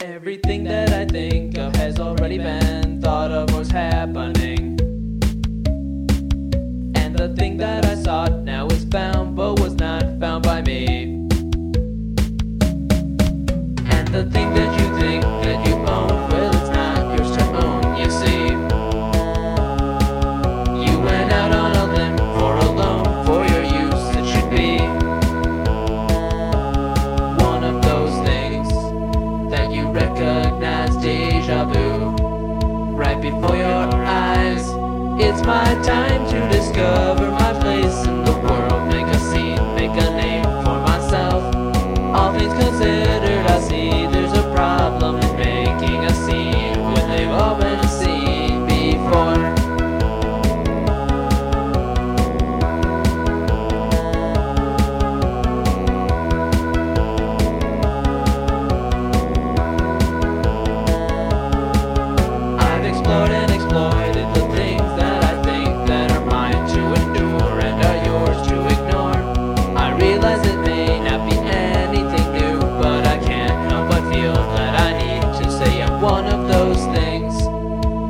Everything that I think of has already been thought of was happening. And the thing that I sought now is found, but was not found by me. And the thing that you think that you deja vu right before your eyes. It's my time to discover my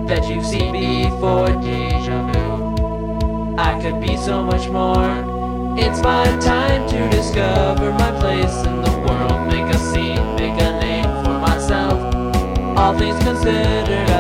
that you've seen before deja vu. I could be so much more. It's my time to discover my place in the world, make a scene, make a name for myself. All things considered,